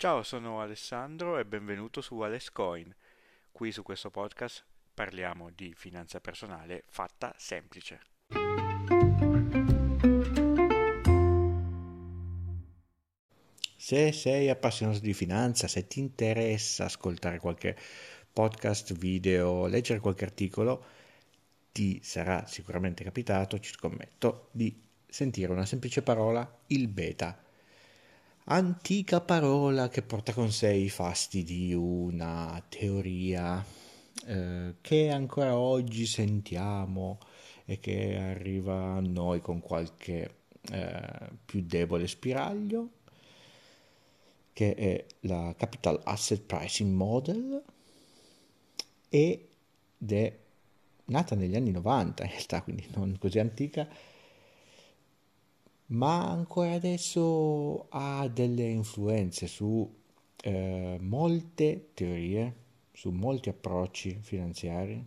Ciao, sono Alessandro e benvenuto su Alescoin. Qui su questo podcast parliamo di finanza personale fatta semplice. Se sei appassionato di finanza, se ti interessa ascoltare qualche podcast, video, leggere qualche articolo, ti sarà sicuramente capitato, ci scommetto, di sentire una semplice parola, il beta antica parola che porta con sé i fasti di una teoria eh, che ancora oggi sentiamo e che arriva a noi con qualche eh, più debole spiraglio, che è la Capital Asset Pricing Model ed è nata negli anni 90 in realtà, quindi non così antica, ma ancora adesso ha delle influenze su eh, molte teorie, su molti approcci finanziari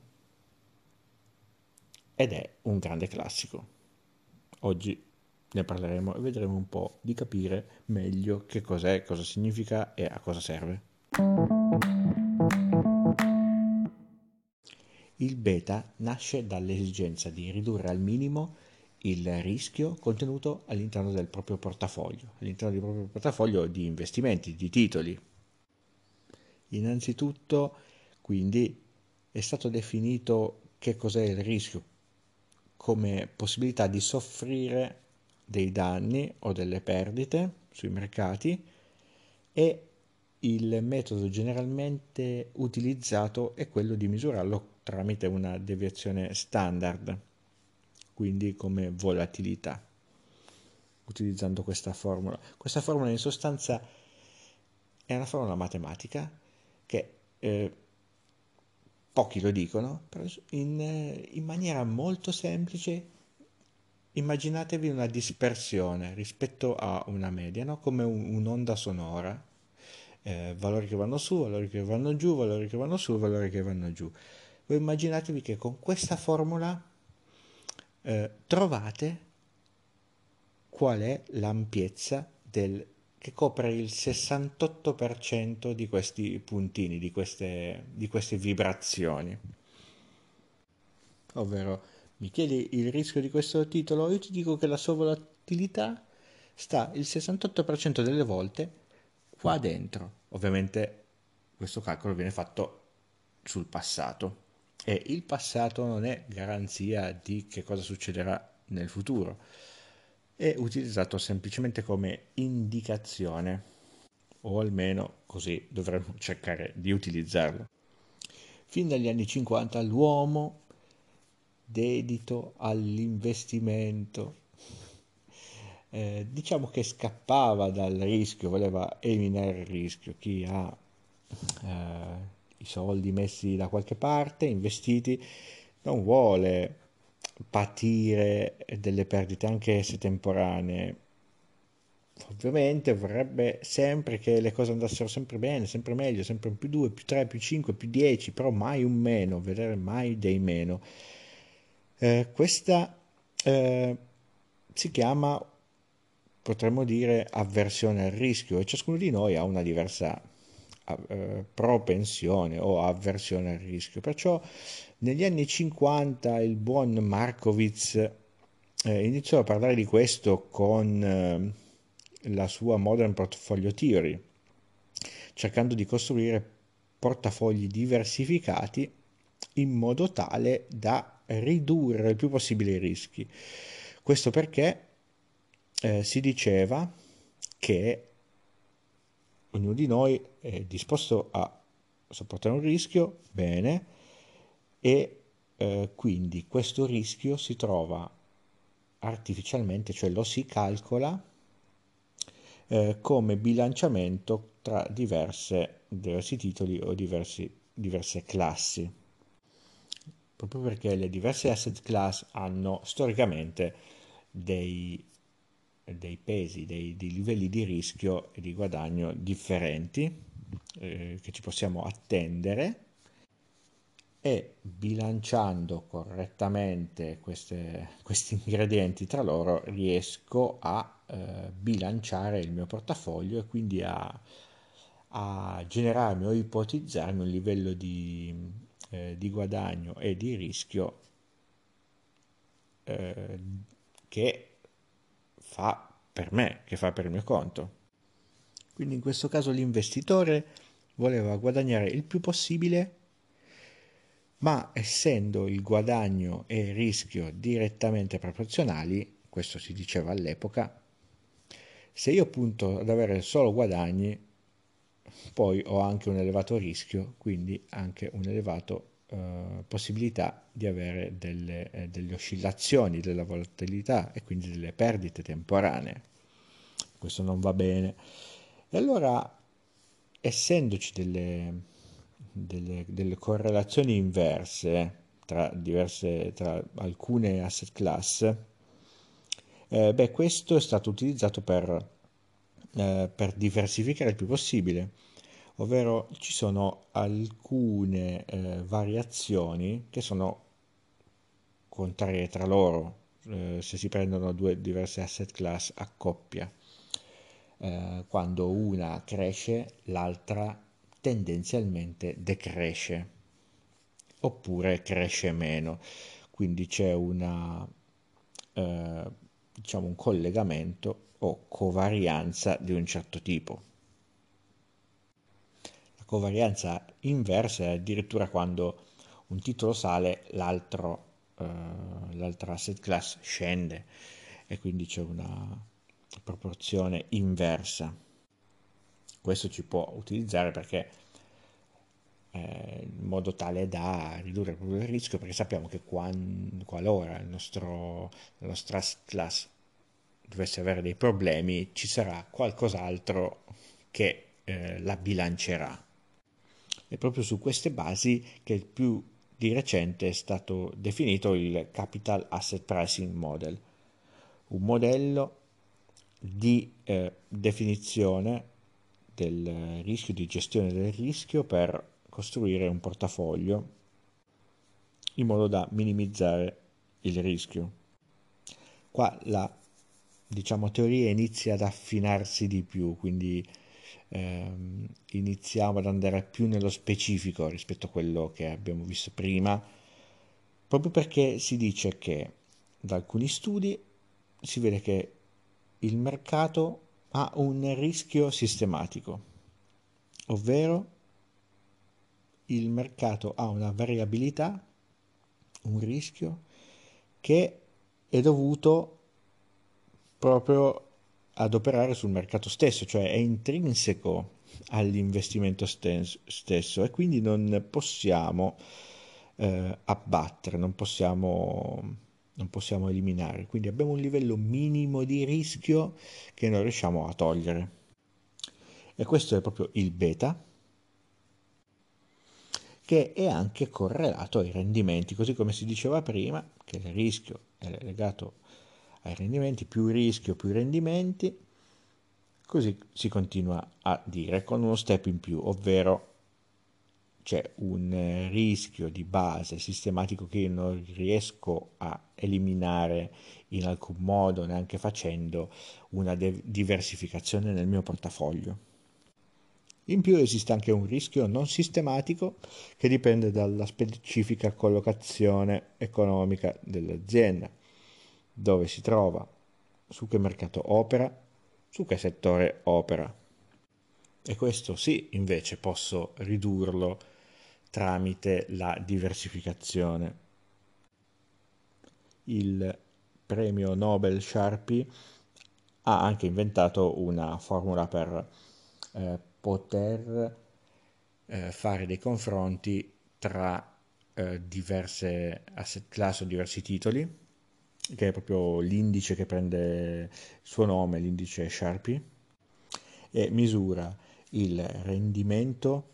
ed è un grande classico. Oggi ne parleremo e vedremo un po' di capire meglio che cos'è, cosa significa e a cosa serve. Il beta nasce dall'esigenza di ridurre al minimo il rischio contenuto all'interno del proprio portafoglio, all'interno del proprio portafoglio di investimenti, di titoli. Innanzitutto, quindi, è stato definito che cos'è il rischio come possibilità di soffrire dei danni o delle perdite sui mercati e il metodo generalmente utilizzato è quello di misurarlo tramite una deviazione standard quindi come volatilità, utilizzando questa formula. Questa formula in sostanza è una formula matematica che eh, pochi lo dicono, però in, in maniera molto semplice immaginatevi una dispersione rispetto a una media, no? come un, un'onda sonora, eh, valori che vanno su, valori che vanno giù, valori che vanno su, valori che vanno giù. Voi immaginatevi che con questa formula eh, trovate qual è l'ampiezza del, che copre il 68% di questi puntini, di queste, di queste vibrazioni. Ovvero, mi chiedi il rischio di questo titolo, io ti dico che la sua volatilità sta il 68% delle volte qua dentro. Ovviamente questo calcolo viene fatto sul passato e il passato non è garanzia di che cosa succederà nel futuro, è utilizzato semplicemente come indicazione, o almeno così dovremmo cercare di utilizzarlo. Fin dagli anni 50 l'uomo dedito all'investimento eh, diciamo che scappava dal rischio, voleva eliminare il rischio. Chi ha eh, i soldi messi da qualche parte, investiti, non vuole patire delle perdite anche se temporanee. Ovviamente vorrebbe sempre che le cose andassero sempre bene, sempre meglio, sempre un più 2, più 3, più 5, più 10, però mai un meno, vedere mai dei meno. Eh, questa eh, si chiama, potremmo dire, avversione al rischio e ciascuno di noi ha una diversa propensione o avversione al rischio. Perciò negli anni 50 il buon Markowitz eh, iniziò a parlare di questo con eh, la sua Modern Portfolio Theory, cercando di costruire portafogli diversificati in modo tale da ridurre il più possibile i rischi. Questo perché eh, si diceva che ognuno di noi è disposto a sopportare un rischio, bene, e eh, quindi questo rischio si trova artificialmente, cioè lo si calcola eh, come bilanciamento tra diverse, diversi titoli o diversi, diverse classi. Proprio perché le diverse asset class hanno storicamente dei dei pesi, dei, dei, livelli di rischio e di guadagno differenti eh, che ci possiamo attendere. E bilanciando correttamente queste, questi ingredienti tra loro riesco a eh, bilanciare il mio portafoglio e quindi a, a generarmi o ipotizzarmi un livello di, eh, di guadagno e di rischio eh, che fa per me, che fa per il mio conto. Quindi in questo caso l'investitore voleva guadagnare il più possibile, ma essendo il guadagno e il rischio direttamente proporzionali, questo si diceva all'epoca, se io punto ad avere solo guadagni, poi ho anche un elevato rischio, quindi anche un'elevata eh, possibilità di avere delle, eh, delle oscillazioni della volatilità e quindi delle perdite temporanee. Questo non va bene. E allora, essendoci delle, delle, delle correlazioni inverse tra, diverse, tra alcune asset class, eh, beh, questo è stato utilizzato per, eh, per diversificare il più possibile, ovvero ci sono alcune eh, variazioni che sono contrarie tra loro eh, se si prendono due diverse asset class a coppia. Eh, quando una cresce, l'altra tendenzialmente decresce oppure cresce meno. Quindi c'è una, eh, diciamo un collegamento o covarianza di un certo tipo. Covarianza inversa addirittura quando un titolo sale, l'altro, eh, l'altra asset class scende e quindi c'è una proporzione inversa. Questo ci può utilizzare perché eh, in modo tale da ridurre proprio il rischio perché sappiamo che quando, qualora il nostro, la nostra class dovesse avere dei problemi ci sarà qualcos'altro che eh, la bilancerà. È proprio su queste basi che il più di recente è stato definito il Capital Asset Pricing Model, un modello di eh, definizione del rischio, di gestione del rischio per costruire un portafoglio in modo da minimizzare il rischio. Qua la diciamo, teoria inizia ad affinarsi di più, quindi ehm, iniziamo ad andare più nello specifico rispetto a quello che abbiamo visto prima, proprio perché si dice che da alcuni studi si vede che il mercato ha un rischio sistematico, ovvero il mercato ha una variabilità, un rischio che è dovuto proprio ad operare sul mercato stesso, cioè è intrinseco all'investimento stesso e quindi non possiamo eh, abbattere, non possiamo non possiamo eliminare, quindi abbiamo un livello minimo di rischio che non riusciamo a togliere. E questo è proprio il beta, che è anche correlato ai rendimenti, così come si diceva prima, che il rischio è legato ai rendimenti, più rischio, più rendimenti, così si continua a dire con uno step in più, ovvero c'è un rischio di base sistematico che io non riesco a eliminare in alcun modo, neanche facendo una de- diversificazione nel mio portafoglio. In più esiste anche un rischio non sistematico che dipende dalla specifica collocazione economica dell'azienda, dove si trova, su che mercato opera, su che settore opera. E questo sì, invece posso ridurlo tramite la diversificazione. Il premio Nobel Sharpie ha anche inventato una formula per eh, poter eh, fare dei confronti tra eh, diverse asset class o diversi titoli, che è proprio l'indice che prende il suo nome, l'indice Sharpie, e misura il rendimento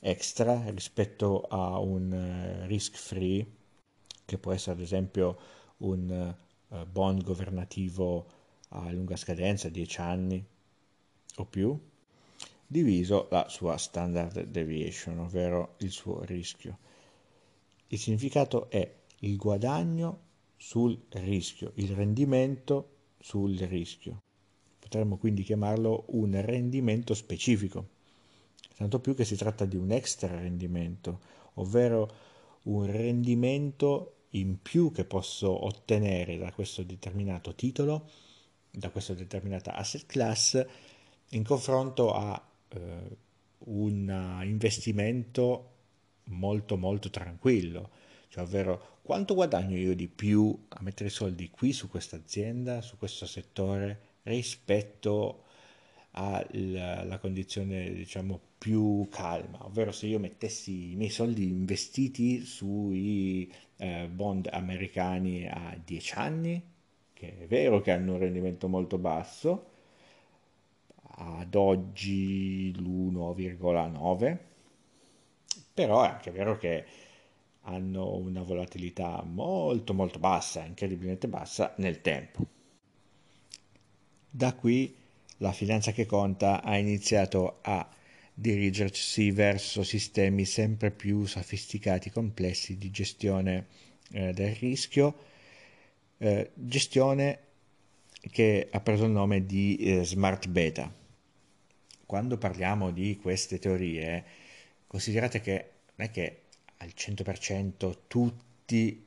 extra rispetto a un uh, risk free che può essere ad esempio un uh, bond governativo a lunga scadenza, 10 anni o più, diviso la sua standard deviation, ovvero il suo rischio. Il significato è il guadagno sul rischio, il rendimento sul rischio. Potremmo quindi chiamarlo un rendimento specifico tanto più che si tratta di un extra rendimento, ovvero un rendimento in più che posso ottenere da questo determinato titolo, da questa determinata asset class, in confronto a eh, un investimento molto molto tranquillo, cioè ovvero quanto guadagno io di più a mettere soldi qui su questa azienda, su questo settore rispetto alla condizione diciamo più calma, ovvero se io mettessi i miei soldi investiti sui eh, bond americani a 10 anni, che è vero che hanno un rendimento molto basso, ad oggi l'1,9, però è anche vero che hanno una volatilità molto molto bassa, incredibilmente bassa nel tempo. Da qui la finanza che conta ha iniziato a dirigersi verso sistemi sempre più sofisticati, complessi di gestione eh, del rischio, eh, gestione che ha preso il nome di eh, smart beta. Quando parliamo di queste teorie, considerate che non è che al 100% tutti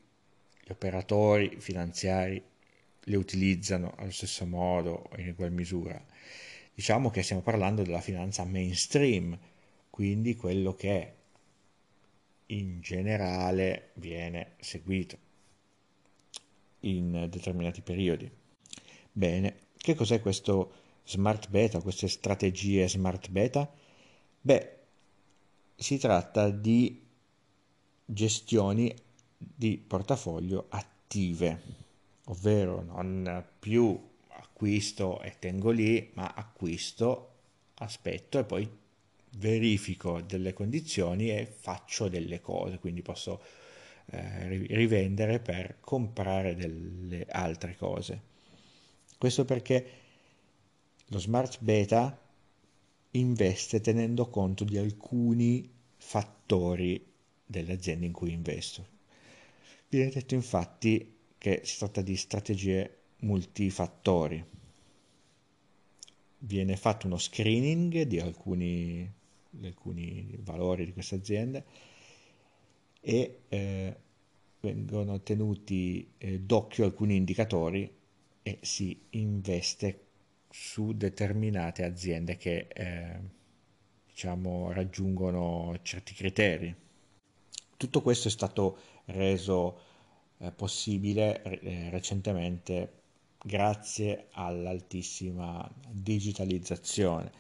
gli operatori finanziari le utilizzano allo stesso modo in ugual misura. Diciamo che stiamo parlando della finanza mainstream, quindi quello che in generale viene seguito in determinati periodi. Bene, che cos'è questo smart beta, queste strategie smart beta? Beh, si tratta di gestioni di portafoglio attive, ovvero non più acquisto e tengo lì, ma acquisto, aspetto e poi verifico delle condizioni e faccio delle cose, quindi posso eh, rivendere per comprare delle altre cose. Questo perché lo smart beta investe tenendo conto di alcuni fattori delle aziende in cui investo. Viene detto infatti che si tratta di strategie multifattori. Viene fatto uno screening di alcuni, di alcuni valori di queste aziende e eh, vengono tenuti eh, d'occhio alcuni indicatori e si investe su determinate aziende che eh, diciamo raggiungono certi criteri. Tutto questo è stato reso eh, possibile eh, recentemente grazie all'altissima digitalizzazione.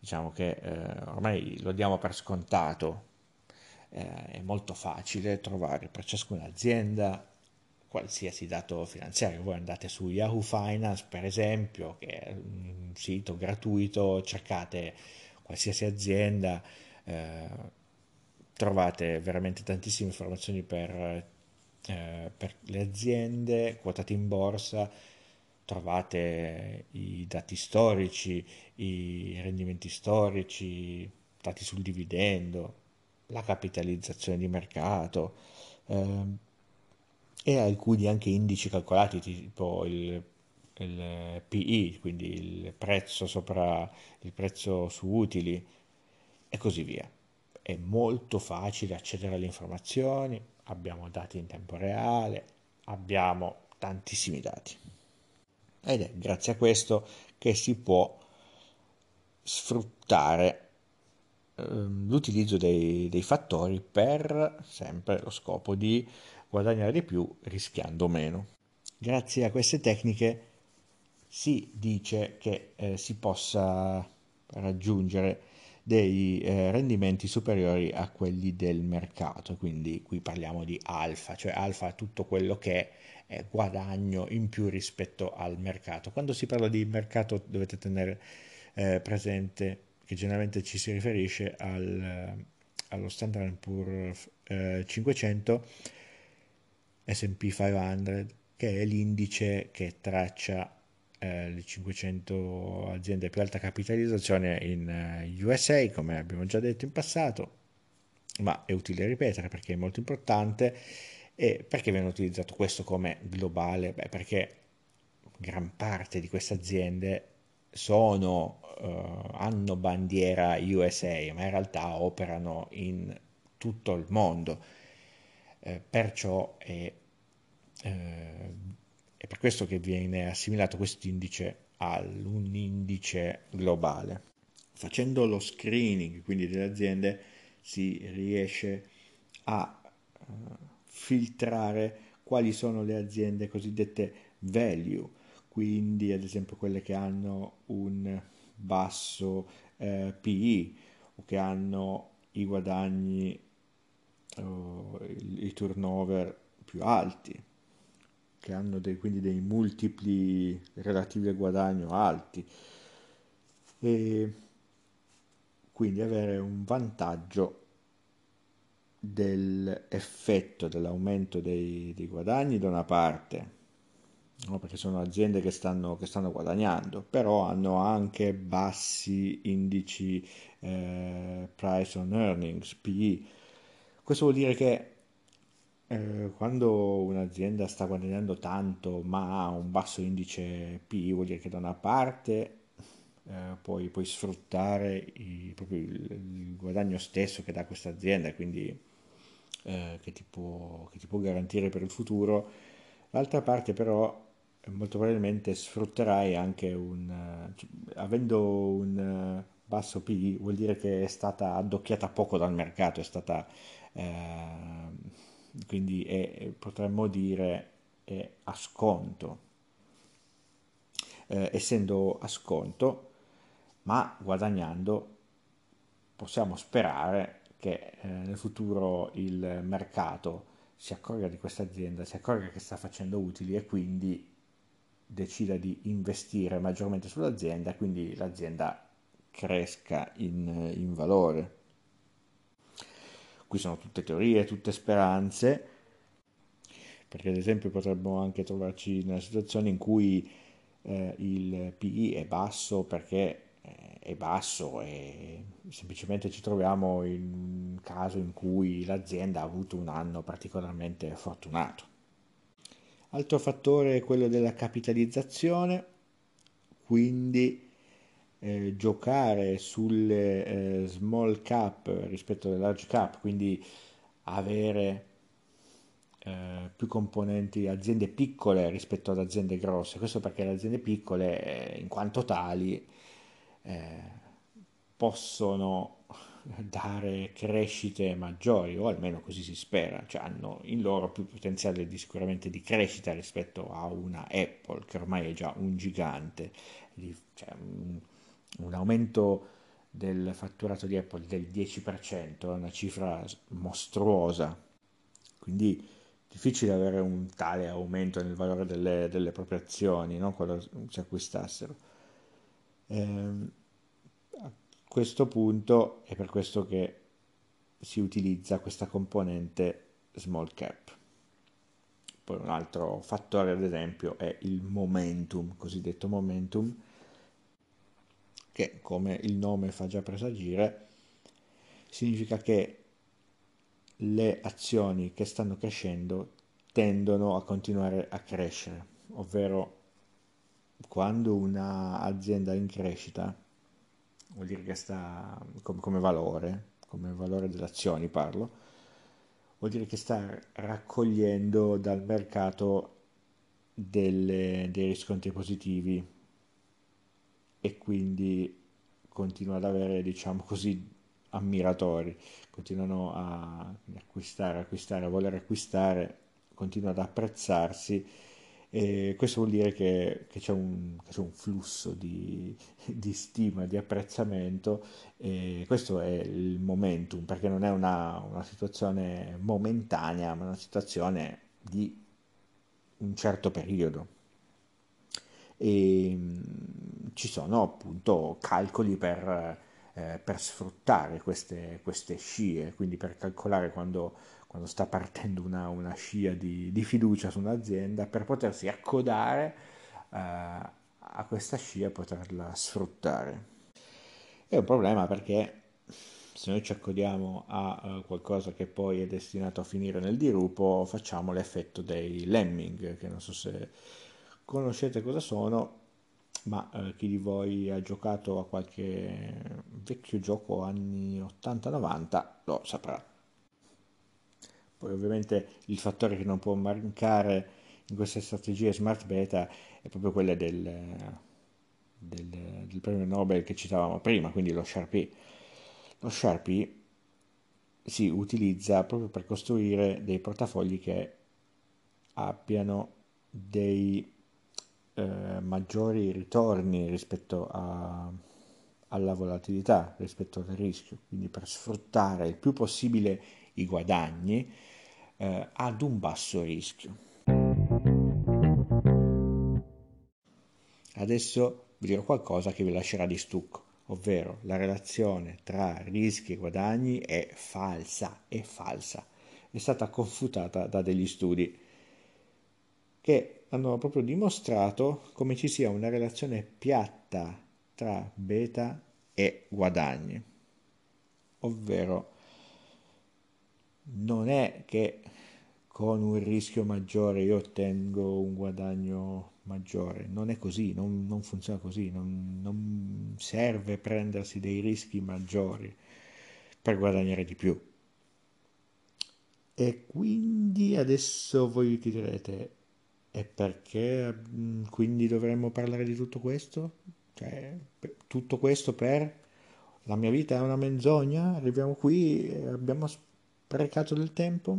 Diciamo che eh, ormai lo diamo per scontato, eh, è molto facile trovare per ciascuna azienda qualsiasi dato finanziario. Voi andate su Yahoo Finance, per esempio, che è un sito gratuito, cercate qualsiasi azienda, eh, trovate veramente tantissime informazioni per, eh, per le aziende quotate in borsa, trovate i dati storici, i rendimenti storici, dati sul dividendo, la capitalizzazione di mercato. Eh, e alcuni anche indici calcolati tipo il, il PI, quindi il prezzo sopra il prezzo su utili e così via. È molto facile accedere alle informazioni, abbiamo dati in tempo reale, abbiamo tantissimi dati. Ed è grazie a questo che si può sfruttare ehm, l'utilizzo dei, dei fattori per sempre lo scopo di guadagnare di più rischiando meno. Grazie a queste tecniche si dice che eh, si possa raggiungere dei eh, rendimenti superiori a quelli del mercato, quindi qui parliamo di alfa, cioè alfa è tutto quello che è guadagno in più rispetto al mercato. Quando si parla di mercato dovete tenere eh, presente che generalmente ci si riferisce al, allo Standard Poor's 500 SP 500, che è l'indice che traccia eh, le 500 aziende più alta capitalizzazione in eh, USA, come abbiamo già detto in passato, ma è utile ripetere perché è molto importante e perché viene utilizzato questo come globale? Beh, perché gran parte di queste aziende sono, uh, hanno bandiera USA, ma in realtà operano in tutto il mondo. Eh, perciò è, eh, è per questo che viene assimilato questo indice a un indice globale. Facendo lo screening quindi delle aziende si riesce a uh, filtrare quali sono le aziende cosiddette value, quindi ad esempio quelle che hanno un basso eh, PI o che hanno i guadagni o i, i turnover più alti, che hanno dei, quindi dei multipli relativi al guadagno alti e quindi avere un vantaggio dell'effetto dell'aumento dei, dei, guadagni da una parte, no? perché sono aziende che stanno, che stanno, guadagnando, però hanno anche bassi indici eh, price on earnings, PE. Questo vuol dire che eh, quando un'azienda sta guadagnando tanto ma ha un basso indice PE, vuol dire che da una parte eh, puoi, puoi, sfruttare i, il, il, guadagno stesso che dà questa azienda, quindi eh, che, ti può, che ti può garantire per il futuro. L'altra parte però molto probabilmente sfrutterai anche un... Cioè, avendo un basso PI vuol dire che è stata addocchiata poco dal mercato, è stata... Eh, quindi è, potremmo dire è a sconto. Eh, essendo a sconto, ma guadagnando, possiamo sperare che eh, nel futuro il mercato si accorga di questa azienda, si accorga che sta facendo utili e quindi decida di investire maggiormente sull'azienda, quindi l'azienda cresca in, in valore. Qui sono tutte teorie, tutte speranze, perché ad esempio potremmo anche trovarci una situazione in cui eh, il PI è basso perché è basso e semplicemente ci troviamo in un caso in cui l'azienda ha avuto un anno particolarmente fortunato. Altro fattore è quello della capitalizzazione, quindi eh, giocare sulle eh, small cap rispetto alle large cap, quindi avere eh, più componenti aziende piccole rispetto ad aziende grosse. Questo perché le aziende piccole, eh, in quanto tali, eh, possono dare crescite maggiori o almeno così si spera, cioè hanno in loro più potenziale di, sicuramente di crescita rispetto a una Apple che ormai è già un gigante, cioè un, aumento del fatturato di Apple del 10% è una cifra mostruosa, quindi difficile avere un tale aumento nel valore delle, delle proprie azioni no? quando si acquistassero. Eh, a questo punto è per questo che si utilizza questa componente small cap. Poi un altro fattore, ad esempio, è il momentum, cosiddetto momentum, che come il nome fa già presagire, significa che le azioni che stanno crescendo tendono a continuare a crescere, ovvero quando un'azienda è in crescita, vuol dire che sta come, come valore, come valore delle azioni parlo, vuol dire che sta raccogliendo dal mercato delle, dei riscontri positivi e quindi continua ad avere, diciamo così, ammiratori, continuano a acquistare, acquistare, a voler acquistare, continua ad apprezzarsi. E questo vuol dire che, che, c'è, un, che c'è, un, flusso di, di, stima, di apprezzamento. E questo è il momentum perché non è una, una situazione momentanea ma una situazione di un certo periodo. E ci sono appunto calcoli per, eh, per sfruttare queste, queste scie quindi per calcolare quando quando sta partendo una, una scia di, di, fiducia su un'azienda per potersi accodare eh, a questa scia e poterla sfruttare. È un problema perché se noi ci accodiamo a uh, qualcosa che poi è destinato a finire nel dirupo, facciamo l'effetto dei lemming, che non so se conoscete cosa sono, ma eh, chi di voi ha giocato a qualche vecchio gioco anni 80-90 lo saprà. Poi ovviamente il fattore che non può mancare in queste strategie smart beta è proprio quella del, del, del premio Nobel che citavamo prima, quindi lo Sharpie. Lo Sharpie si utilizza proprio per costruire dei portafogli che abbiano dei eh, maggiori ritorni rispetto a, alla volatilità, rispetto al rischio, quindi per sfruttare il più possibile i guadagni eh, ad un basso rischio. Adesso vi dirò qualcosa che vi lascerà di stucco, ovvero la relazione tra rischi e guadagni è falsa, è falsa, è stata confutata da degli studi che hanno proprio dimostrato come ci sia una relazione piatta tra beta e guadagni, ovvero non è che con un rischio maggiore io ottengo un guadagno maggiore, non è così, non, non funziona così, non, non serve prendersi dei rischi maggiori per guadagnare di più. E quindi adesso voi ti direte, e perché mm, quindi dovremmo parlare di tutto questo? Cioè, tutto questo per la mia vita è una menzogna? Arriviamo qui e abbiamo sprecato del tempo?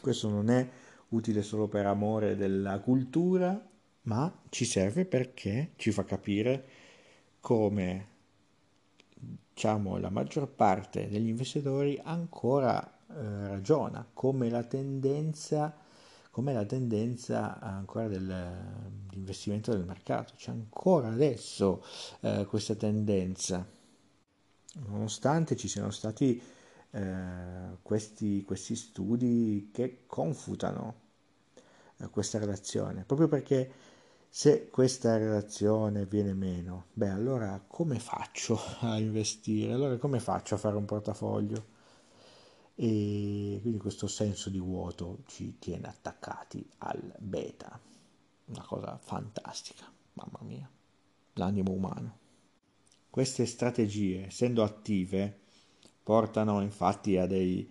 Questo non è utile solo per amore della cultura, ma ci serve perché ci fa capire come diciamo, la maggior parte degli investitori ancora eh, ragiona, come la tendenza com'è la tendenza ancora dell'investimento del mercato. C'è ancora adesso eh, questa tendenza, nonostante ci siano stati eh, questi, questi, studi che confutano eh, questa relazione, proprio perché se questa relazione viene meno, beh allora come faccio a investire? Allora come faccio a fare un portafoglio? E quindi questo senso di vuoto ci tiene attaccati al beta, una cosa fantastica, mamma mia, l'animo umano. Queste strategie, essendo attive, portano infatti a, dei,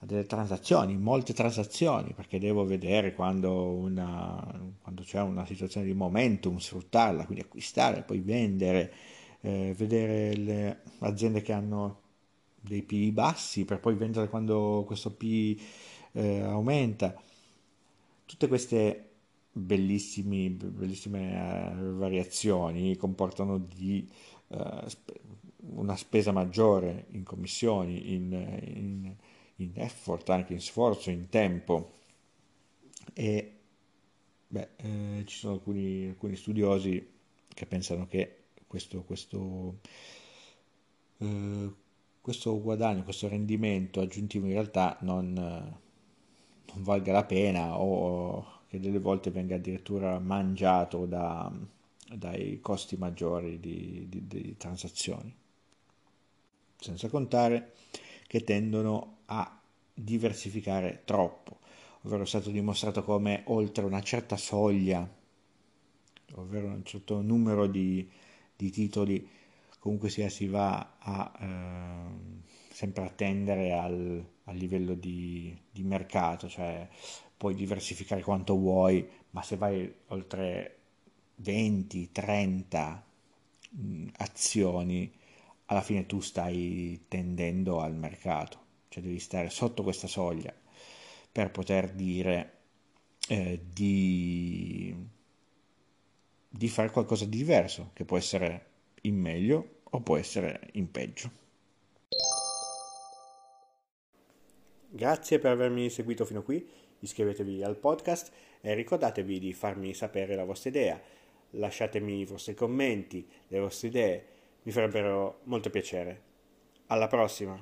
a delle transazioni, molte transazioni, perché devo vedere quando, una, quando c'è una situazione di momentum, sfruttarla, quindi acquistare, poi vendere, eh, vedere le aziende che hanno dei PI bassi per poi vendere quando questo PI eh, aumenta. Tutte queste bellissime eh, variazioni comportano di, eh, una spesa maggiore in commissioni, in, in, in, effort, anche in sforzo, in tempo. E beh, eh, ci sono alcuni, alcuni, studiosi che pensano che questo, questo eh, questo guadagno, questo rendimento aggiuntivo in realtà non, non valga la pena o che delle volte venga addirittura mangiato da, dai costi maggiori di, di, di transazioni. Senza contare che tendono a diversificare troppo, ovvero è stato dimostrato come oltre una certa soglia, ovvero un certo numero di, di titoli, comunque sia si va a eh, sempre a tendere al, al livello di, di, mercato, cioè puoi diversificare quanto vuoi, ma se vai oltre 20, 30 mh, azioni, alla fine tu stai tendendo al mercato, cioè devi stare sotto questa soglia per poter dire eh, di, di fare qualcosa di diverso, che può essere in meglio o può essere in peggio. Grazie per avermi seguito fino qui, iscrivetevi al podcast e ricordatevi di farmi sapere la vostra idea. Lasciatemi i vostri commenti, le vostre idee, mi farebbero molto piacere. Alla prossima!